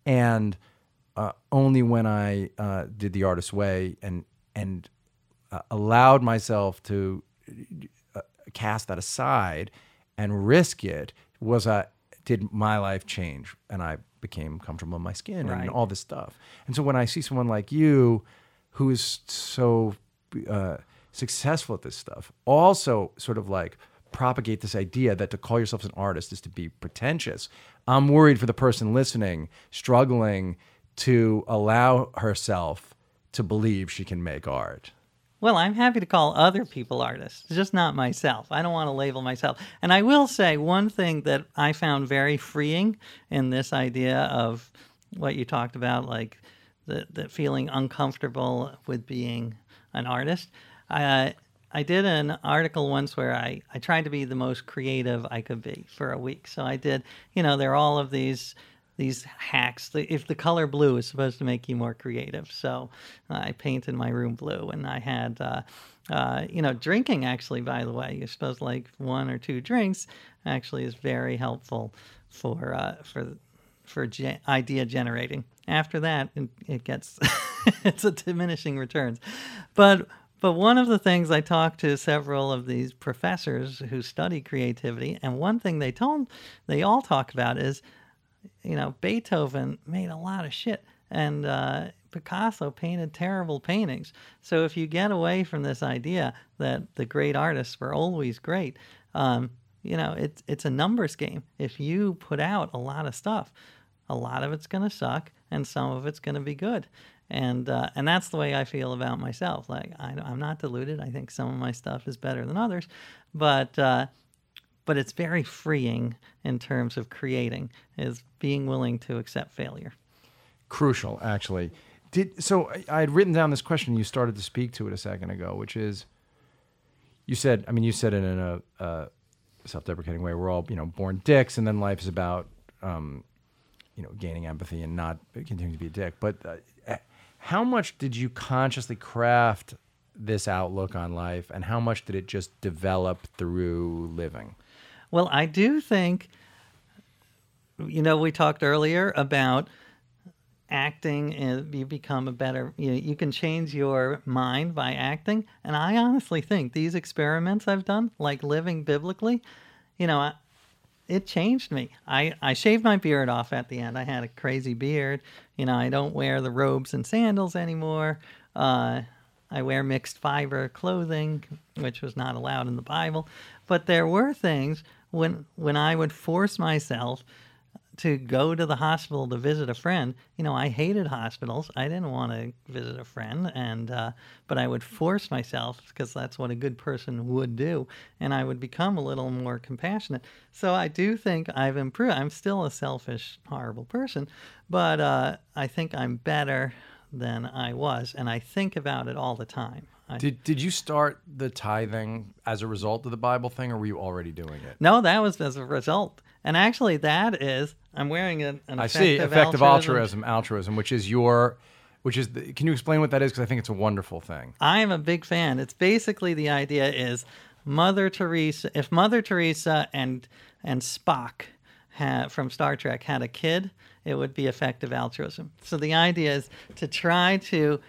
And uh, only when I uh, did the artist's way and and uh, allowed myself to uh, cast that aside and risk it was I did my life change and I became comfortable in my skin Right. and all this stuff. And so when I see someone like you who is so uh, successful at this stuff, also sort of like propagate this idea that to call yourself an artist is to be pretentious. I'm worried for the person listening, struggling to allow herself to believe she can make art. Well, I'm happy to call other people artists, just not myself. I don't want to label myself. And I will say one thing that I found very freeing in this idea of what you talked about, like the, the feeling uncomfortable with being an artist. I, uh, I did an article once where I, I tried to be the most creative I could be for a week. So I did, you know, there are all of these these hacks. If the color blue is supposed to make you more creative, so I painted my room blue, and I had, uh, uh, you know, drinking. Actually, by the way, you're supposed to like one or two drinks. Actually, is very helpful for uh, for for ge- idea generating. After that, it, it gets it's a diminishing returns, but. But one of the things I talked to several of these professors who study creativity, and one thing they told they all talk about is you know, Beethoven made a lot of shit, and uh, Picasso painted terrible paintings. So if you get away from this idea that the great artists were always great, um, you know, it's it's a numbers game. If you put out a lot of stuff, a lot of it's going to suck, and some of it's going to be good. And uh, and that's the way I feel about myself. Like I, I'm not deluded. I think some of my stuff is better than others, but uh, but it's very freeing in terms of creating is being willing to accept failure. Crucial actually. Did so I, had written down this question. You started to speak to it a second ago which is you said i mean you said it in a, self-deprecating way. We're all you know born dicks and then life is about um, you know gaining empathy and not continuing to be a dick. But uh, how much did you consciously craft this outlook on life and how much did it just develop through living? Well i do think you know we talked earlier about acting and you become a better you, know, you can change your mind by acting. And i honestly think these experiments i've done like living biblically you know it changed me. I, I shaved my beard off at the end. I had a crazy beard. You know, I don't wear the robes and sandals anymore. Uh, I wear mixed fiber clothing, which was not allowed in the Bible. But there were things when when I would force myself to go to the hospital to visit a friend. You know, I hated hospitals. I didn't want to visit a friend, and uh, but I would force myself because that's what a good person would do, and I would become a little more compassionate. So I do think I've improved. I'm still a selfish, horrible person, but uh, I think I'm better than I was, and I think about it all the time. I, Did Did you start the tithing as a result of the Bible thing, or were you already doing it? no, that was as a result, and actually, that is I'm wearing an, an I see effective, altruism. altruism, altruism, which is your, which is. The, can you explain what that is? Because I think it's a wonderful thing. I'm a big fan. It's basically the idea is Mother Teresa. If Mother Teresa and and Spock had, from Star Trek had a kid, it would be effective altruism. So the idea is to try to,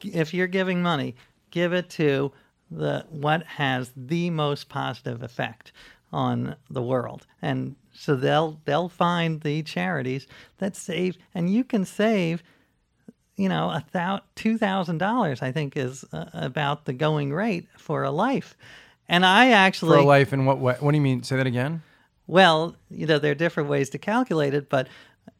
if you're giving money, give it to the what has the most positive effect on the world and so they'll they'll find the charities that save and you can save you know, a thou two thousand dollars, I think, is uh, about the going rate for a life. And I actually For a life in what way? What do you mean? Say that again. well, you know, there are different ways to calculate it, but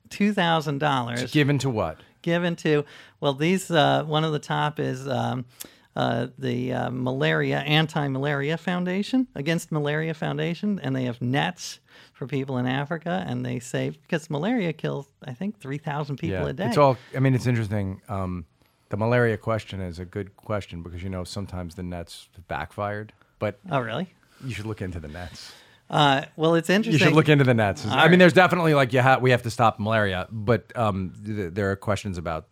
two thousand dollars Given to what? given to, well, these uh, one of the top is um, uh, the uh, Malaria Anti-Malaria Foundation against Malaria Foundation, and they have nets for people in Africa, and they say because malaria kills, I think, three thousand people a day. It's all. I mean, it's interesting. Um, the malaria question is a good question because you know sometimes the nets backfired, but oh, really? you should look into the nets. Uh, well, it's interesting. You should look into the nets. I right. mean, there's definitely like you ha- we have to stop malaria, but um, th- there are questions about.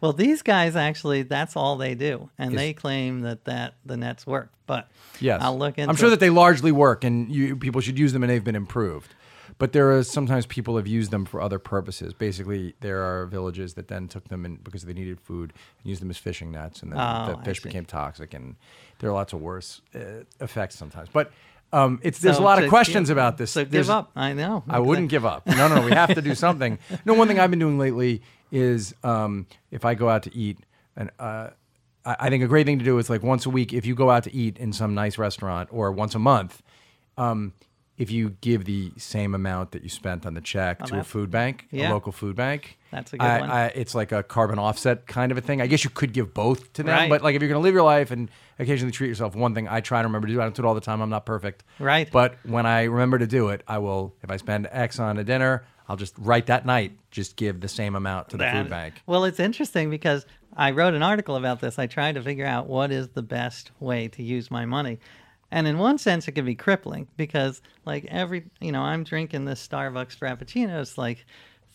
Well, these guys actually, that's all they do, and they claim that that the nets work. But Yes, I'll look into. I'm sure that they largely work, and you people should use them, and they've been improved. But there are sometimes people have used them for other purposes. Basically, there are villages that then took them in because they needed food and used them as fishing nets, and then Oh, the fish became toxic, and there are lots of worse uh, effects sometimes. But um, it's there's So a lot to of questions give- about this. So There's- give up. I know. I wouldn't give up. No, no, no. We have to do something. No, one thing I've been doing lately is um, if I go out to eat, and uh, I, I think a great thing to do is like once a week, if you go out to eat in some nice restaurant, or once a month, um, if you give the same amount that you spent on the check to a food bank, yeah. a local food bank. That's a good I, one. I, it's like a carbon offset kind of a thing. I guess you could give both to them, Right. but like if you're going to live your life and occasionally treat yourself, one thing I try to remember to do. I don't do it all the time. I'm not perfect. Right. But when I remember to do it, I will. If I spend X on a dinner, I'll just right that night just give the same amount to the That- food bank. Well, it's interesting because I wrote an article about this. I tried to figure out what is the best way to use my money. And in one sense, it can be crippling because, like, every, you know, I'm drinking this Starbucks Frappuccino, it's like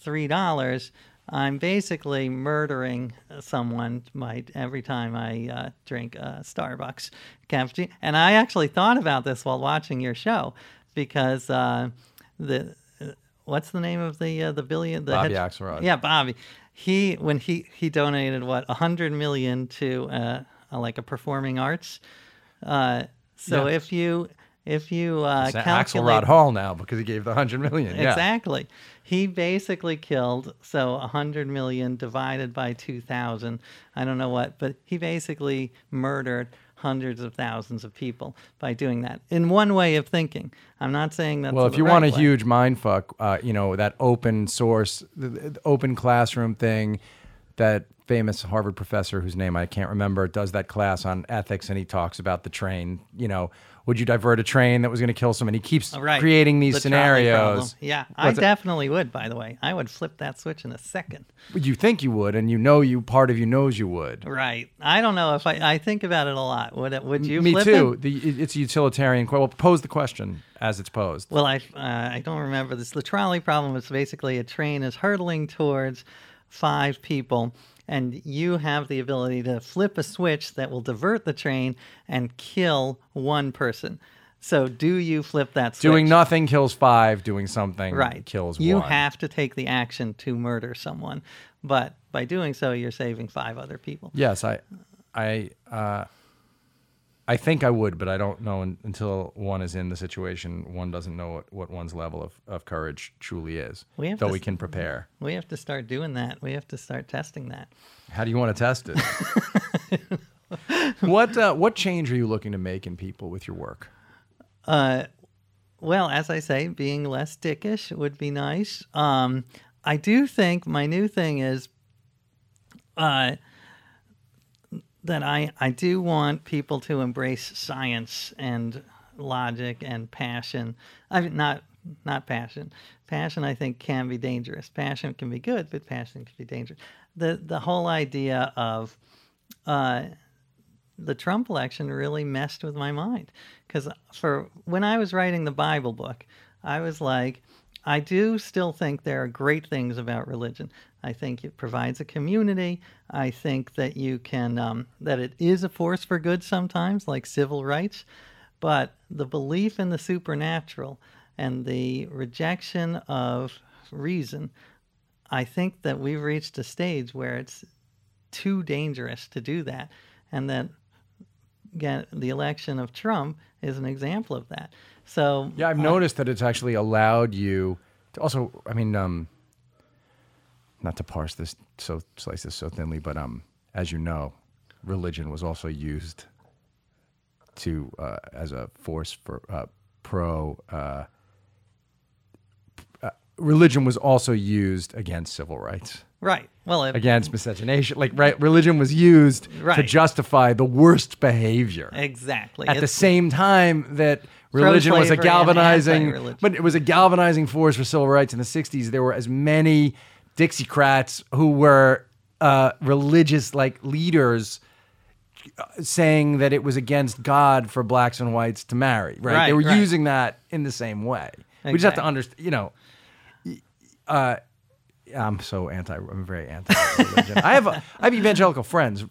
$3. I'm basically murdering someone by every time I uh, drink a Starbucks cappuccino. And I actually thought about this while watching your show because uh, the what's the name of the uh, the billion the Bobby hedge- Axelrod. Yeah, Bobby. He when he he donated what a hundred million to uh, uh, like a performing arts. Uh, so Yeah. if you if you uh, It's calculate Axelrod Hall now because he gave the hundred million. Yeah. Exactly. He basically killed so a hundred million divided by two thousand. I don't know what, but he basically murdered hundreds of thousands of people by doing that. In one way of thinking, I'm not saying that. Well, if you want a huge mind fuck, uh, you know that open source, the, the open classroom thing, that famous Harvard professor whose name I can't remember does that class on ethics, and he talks about the train. You know, would you divert a train that was going to kill someone? He keeps right. creating these The scenarios. Yeah, I What's it- definitely would. By the way, I would flip that switch in a second. You think you would, and you know you part of you knows you would. Right. I don't know if I. I think about it a lot. Would it? Would you? Me flip too. It? The, it's a utilitarian. que- Well, pose the question as it's posed. Well, I uh, I don't remember this. The trolley problem is basically a train is hurtling towards five people, and you have the ability to flip a switch that will divert the train and kill one person. So, do you flip that switch? Doing nothing kills five. Doing something right kills You one. You have to take the action to murder someone, but by doing so, you're saving five other people. Yes, I, I, uh, I think I would, but I don't know un, until one is in the situation. One doesn't know what, what one's level of, of courage truly is. We have though to we can prepare. We have to start doing that. We have to start testing that. How do you want to test it? what uh, what change are you looking to make in people with your work? Uh, well, as I say, being less dickish would be nice. Um, I do think my new thing is uh, that I, I do want people to embrace science and logic and passion. I mean, not not passion. Passion, I think, can be dangerous. Passion can be good, but passion can be dangerous. The the whole idea of uh, the Trump election really messed with my mind because for when I was writing the Bible book, I was like, I do still think there are great things about religion. I think it provides a community. I think that you can um, that it is a force for good sometimes, like civil rights. But the belief in the supernatural and the rejection of reason, I think that we've reached a stage where it's too dangerous to do that, and that the election of Trump is an example of that. So Yeah, I've noticed that it's actually allowed you to also. I mean, um, not to parse this so slice this so thinly, but um, as you know, religion was also used to uh, as a force for uh, pro. Religion was also used against civil rights, right, well, it, against miscegenation. Like, right, religion was used to justify the worst behavior. Exactly. At the same time that religion was a galvanizing but it was a galvanizing force for civil rights in the 60s there were as many dixiecrats who were uh, religious like leaders uh, saying that it was against god for blacks and whites to marry right, Right, they were right. using that in the same way. We just have to understand you know uh, I'm so anti. I'm very anti-religion. I have I have evangelical friends.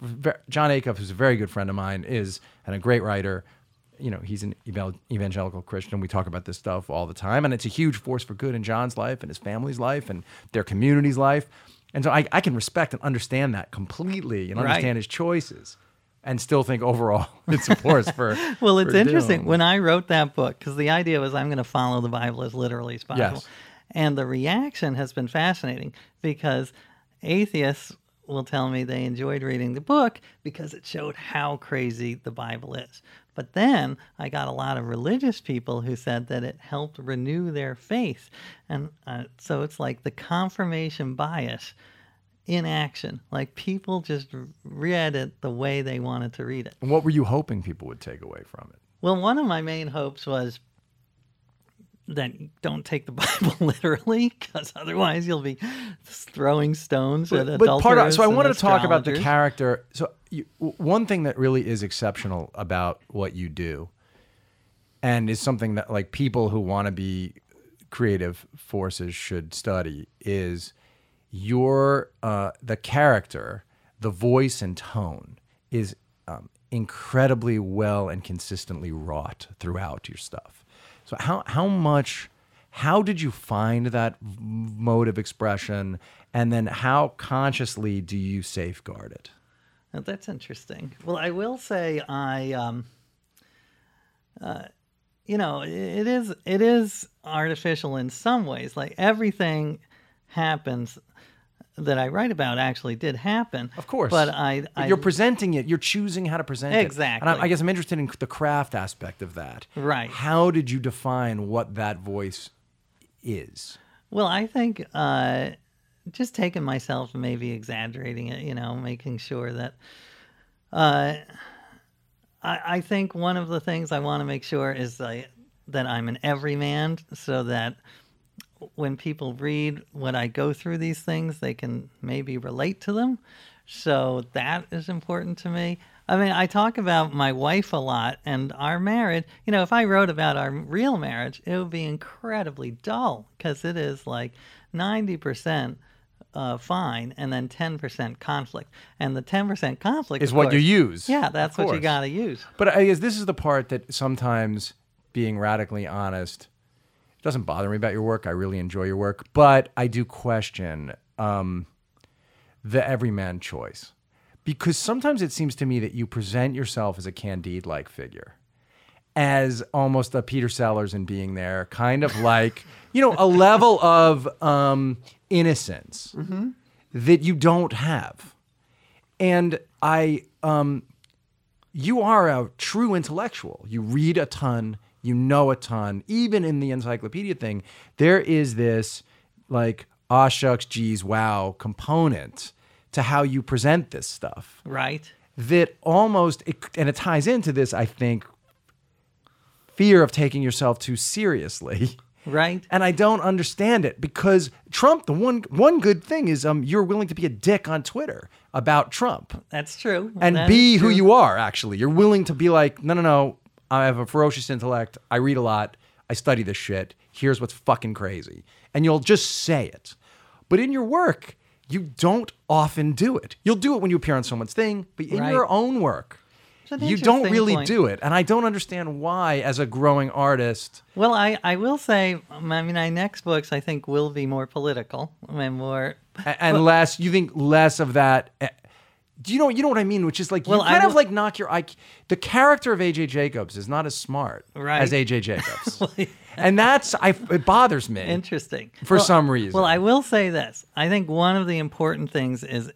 Jon Acuff, who's a very good friend of mine, is and a great writer. You know, he's an evangelical Christian. We talk about this stuff all the time, and it's a huge force for good in Jon's life and his family's life and their community's life. And so I, I can respect and understand that completely and Right. understand his choices, and still think overall it's a force for. well, it's for interesting. doom. When I wrote that book, because the idea was I'm going to follow the Bible as literally as possible. Yes. And the reaction has been fascinating because atheists will tell me they enjoyed reading the book because it showed how crazy the Bible is. But then I got a lot of religious people who said that it helped renew their faith. And uh, so it's like the confirmation bias in action. Like people just read it the way they wanted to read it. And what were you hoping people would take away from it? Well, one of my main hopes was that don't take the Bible literally, because otherwise you'll be throwing stones at but part of, so I wanted to talk about the character. So you, one thing that really is exceptional about what you do, and is something that like people who want to be creative forces should study, is your uh, the character, the voice and tone is um, incredibly well and consistently wrought throughout your stuff. So how how much how did you find that mode of expression and then how consciously do you safeguard it? Now, that's interesting. Well, I will say I, um, uh, you know, it, it is it is artificial in some ways. Like everything happens that I write about actually did happen. Of course. but I, I you're presenting it, you're choosing how to present it. Exactly. I, I guess I'm interested in the craft aspect of that. Right. How did you define what that voice is? Well, I think uh, just taking myself, and maybe exaggerating it, you know, making sure that. Uh, I, I think one of the things I want to make sure is uh, that I'm an everyman, so that when people read when I go through these things, they can maybe relate to them. So that is important to me. I mean, I talk about my wife a lot and our marriage. You know, if I wrote about our real marriage, it would be incredibly dull because it is like 90% uh, fine and then 10% conflict. And the 10% conflict Is what you use. Yeah, that's what you got to use. But I guess this is the part that sometimes being radically honest it doesn't bother me about your work. I really enjoy your work, but I do question um, the everyman choice because sometimes it seems to me that you present yourself as a Candide like figure, as almost a Peter Sellers in being there, kind of like, you know, a level of um, innocence that you don't have. And I, um, you are a true intellectual. You read a ton, you know a ton. Even in the encyclopedia thing, there is this like, ah, shucks, geez, wow component to how you present this stuff Right. that almost, it, and it ties into this, I think, fear of taking yourself too seriously. Right. And I don't understand it because Trump, the one one good thing is um you're willing to be a dick on Twitter about Trump That's true. and That be who you are actually you're willing to be like no no no i have a ferocious intellect i read a lot i study this shit here's what's fucking crazy and you'll just say it but in your work you don't often do it you'll do it when you appear on someone's thing but in Right. your own work you don't really point. do it and i don't understand why as a growing artist Well, I, I will say, um, I mean, my next books I think will be more political and more. a- and less you think less of that eh, do you know you know what I mean? Which is like you Well, I kind of will- like knock your IQ. The character of AJ Jacobs is not as smart Right. as AJ Jacobs, and that's I it bothers me. Interesting. For some reason. Well, I will say this. I think one of the important things is,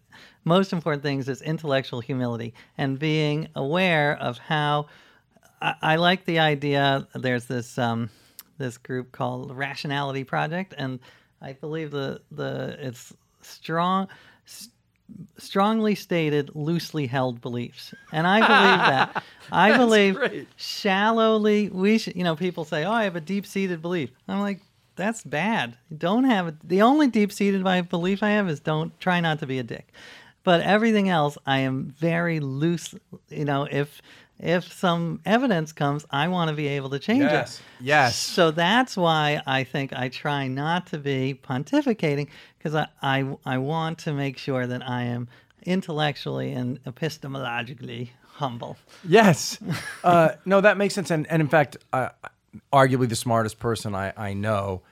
most important things is intellectual humility and being aware of how. I, I like the idea. There's this um, this group called Rationality Project, and I believe the the it's strong. s- Strongly stated, loosely held beliefs, and I believe that. I believe great. shallowly we should you know people say oh i have a deep-seated belief i'm like that's bad don't have it the only deep-seated belief i have is don't try not to be a dick but everything else i am very loose you know if if some evidence comes i want to be able to change Yes. it Yes. so that's why i think i try not to be pontificating because I, I i want to make sure that i am intellectually and epistemologically humble Yes. Uh, no, that makes sense. And, and in fact, uh, arguably the smartest person I, I know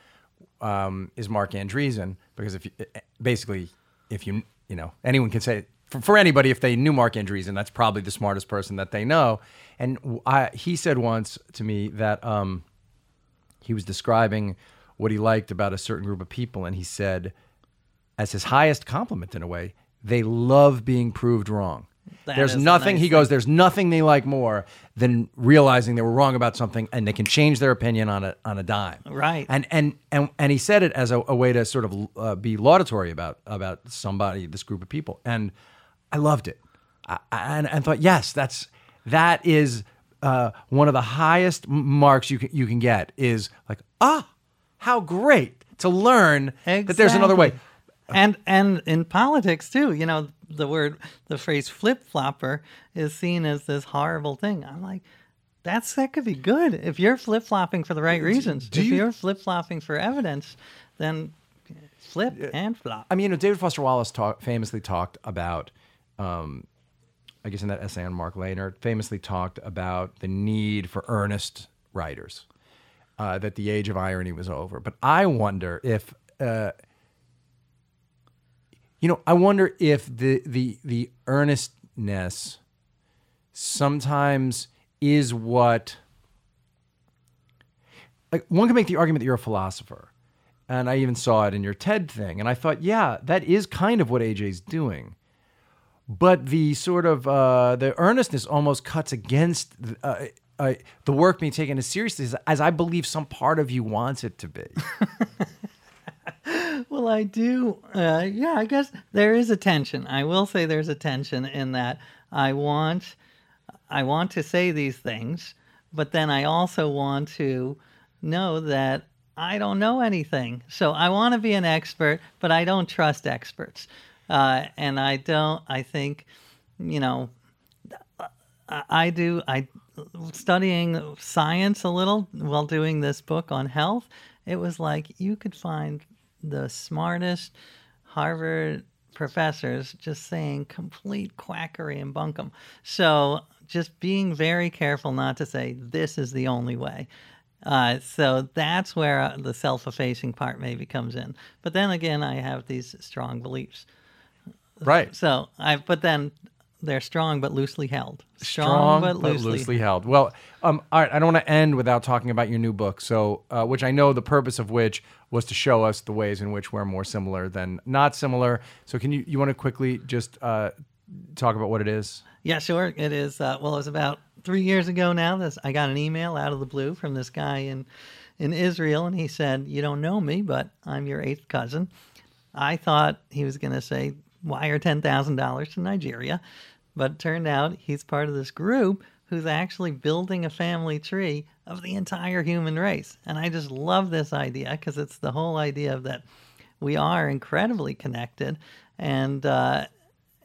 um, is Marc Andreessen because if you, eh, basically, if you, you know, anyone can say for, for anybody, if they knew Marc Andreessen, and that's probably the smartest person that they know. And I, he said once to me that um, he was describing what he liked about a certain group of people. And he said, as his highest compliment in a way, they love being proved wrong. That There's nothing, nice he goes, there's nothing they like more than realizing they were wrong about something and they can change their opinion on a, on a dime. Right. And, and, and, and he said it as a, a way to sort of uh, be laudatory about, about somebody, this group of people. And I loved it. I, I, and, and thought, yes, that's, that is uh, one of the highest marks you can, you can get is like, ah, how great to learn that there's another way. And and in politics too, you know, the word the phrase flip flopper is seen as this horrible thing. I'm like, that's that could be good if you're flip flopping for the right reasons. if you- you, are flip flopping for evidence, then flip and flop. I mean, you know, David Foster Wallace talk, famously talked about, um, I guess in that essay on Mark Leyner, famously talked about the need for earnest writers, uh, that the age of irony was over. But I wonder if, uh, you know, I wonder if the the the earnestness sometimes is what like one can make the argument that you're a philosopher and i even saw it in your ted thing and i thought yeah that is kind of what aj's doing but the sort of uh, the earnestness almost cuts against uh, uh, the work being taken as seriously as, as i believe some part of you wants it to be Well, I do. Uh, yeah, I guess there is a tension. I will say there's a tension in that I want, I want to say these things, but then I also want to know that I don't know anything. So I want to be an expert, but I don't trust experts, uh, and I don't. I think, you know, I I do. I studying science a little while doing this book on health. It was like you could find the smartest Harvard professors just saying complete quackery and bunkum. So just being very careful not to say this is the only way. Uh, so that's where uh, the self-effacing part maybe comes in. But then again, I have these strong beliefs. Right So I, but then they're strong but loosely held. Strong, but, loosely. held. Well, um, all right. I don't want to end without talking about your new book. So, uh, which I know the purpose of which was to show us the ways in which we're more similar than not similar. So, can you you want to quickly just uh, talk about what it is? Yeah, sure. It is. Uh, well, it was about three years ago now. This I got an email out of the blue from this guy in in Israel, and he said, "You don't know me, but I'm your eighth cousin." I thought he was going to say, "Wire ten thousand dollars to Nigeria," but turned out he's part of this group who's actually building a family tree of the entire human race. And I just love this idea because it's the whole idea of that we are incredibly connected, and uh,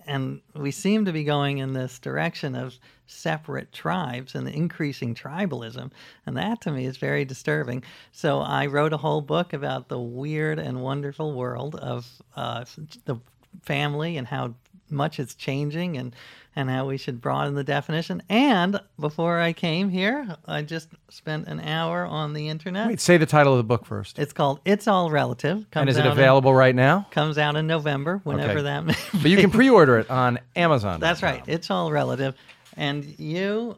and we seem to be going in this direction of separate tribes and increasing tribalism. And that to me is very disturbing. So i wrote a whole book about the weird and wonderful world of uh, the family and how much it's changing and and how we should broaden the definition and before i came here i just spent an hour on the internet Wait, say the title of the book first. it's called it's all relative comes And is it out in- available right now? comes out in november whenever Okay. that may But you can pre-order it on Amazon. That's right. It's all relative. And you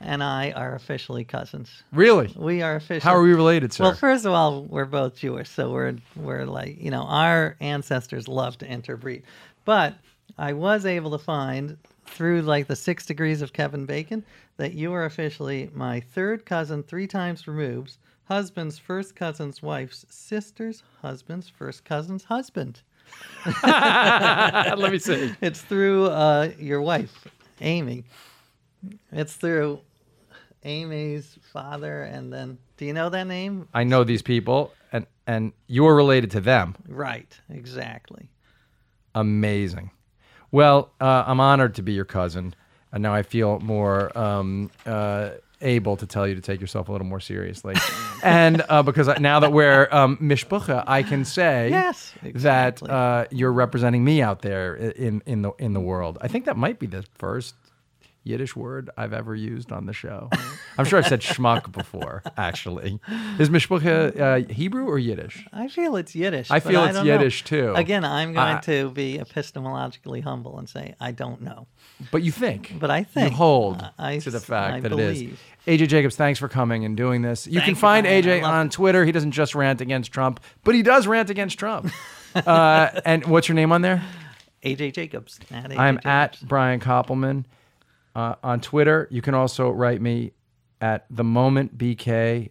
and I are officially cousins. Really? We are officially. How are we related, sir? Well, first of all, we're both Jewish, so we're we're like you know our ancestors love to interbreed. But I was able to find through like the six degrees of Kevin Bacon that you are officially my third cousin, three times removed, husband's first cousin's wife's sister's husband's first cousin's husband. Let me see. It's through uh, your wife, Amy. It's through Amy's father, and then do you know that name? I know these people, and and you're related to them. Right, exactly. Amazing. Well, uh, I'm honored to be your cousin, and now I feel more um, uh, able to tell you to take yourself a little more seriously. and uh, because I- now that we're um, mishpucha, I can say Yes, that uh, you're representing me out there in in the in the world. I think that might be the first Yiddish word I've ever used on the show. I'm sure I've said schmuck before. Actually, is mishpucha uh, Hebrew or Yiddish? I feel it's Yiddish. I feel it's don't know. Yiddish, too. Again, I'm going I- to be epistemologically humble and say I don't know. But you think. But I think you hold I- I to the fact I that believe. it is. AJ Jacobs, thanks for coming and doing this. You Thank can find. I AJ on it. Twitter. He doesn't just rant against Trump, but he does rant against Trump. uh, and what's your name on there? AJ Jacobs. AJ I'm Jacobs. at Brian Koppelman uh, on Twitter. You can also write me at the moment bk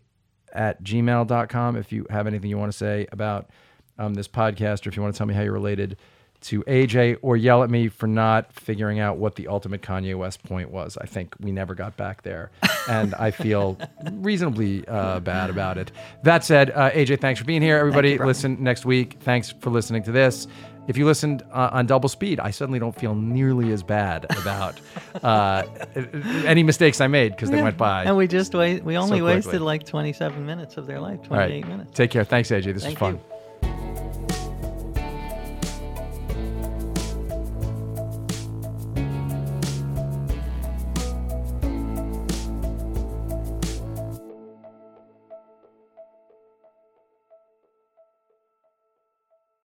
at gmail.com if you have anything you want to say about um, this podcast or if you want to tell me how you're related to AJ or yell at me for not figuring out what the ultimate Kanye West point was. I think we never got back there. And I feel reasonably uh, bad about it. That said, uh, AJ, thanks for being here. Everybody, Brian. listen next week. Thanks for listening to this. If you listened uh, on double speed, I suddenly don't feel nearly as bad about uh, any mistakes I made because they Yeah. went by. And we just wait. We only quickly. wasted like 27 minutes of their life. All right. 28 minutes. Take care. Thanks, AJ. This Thank was fun. you.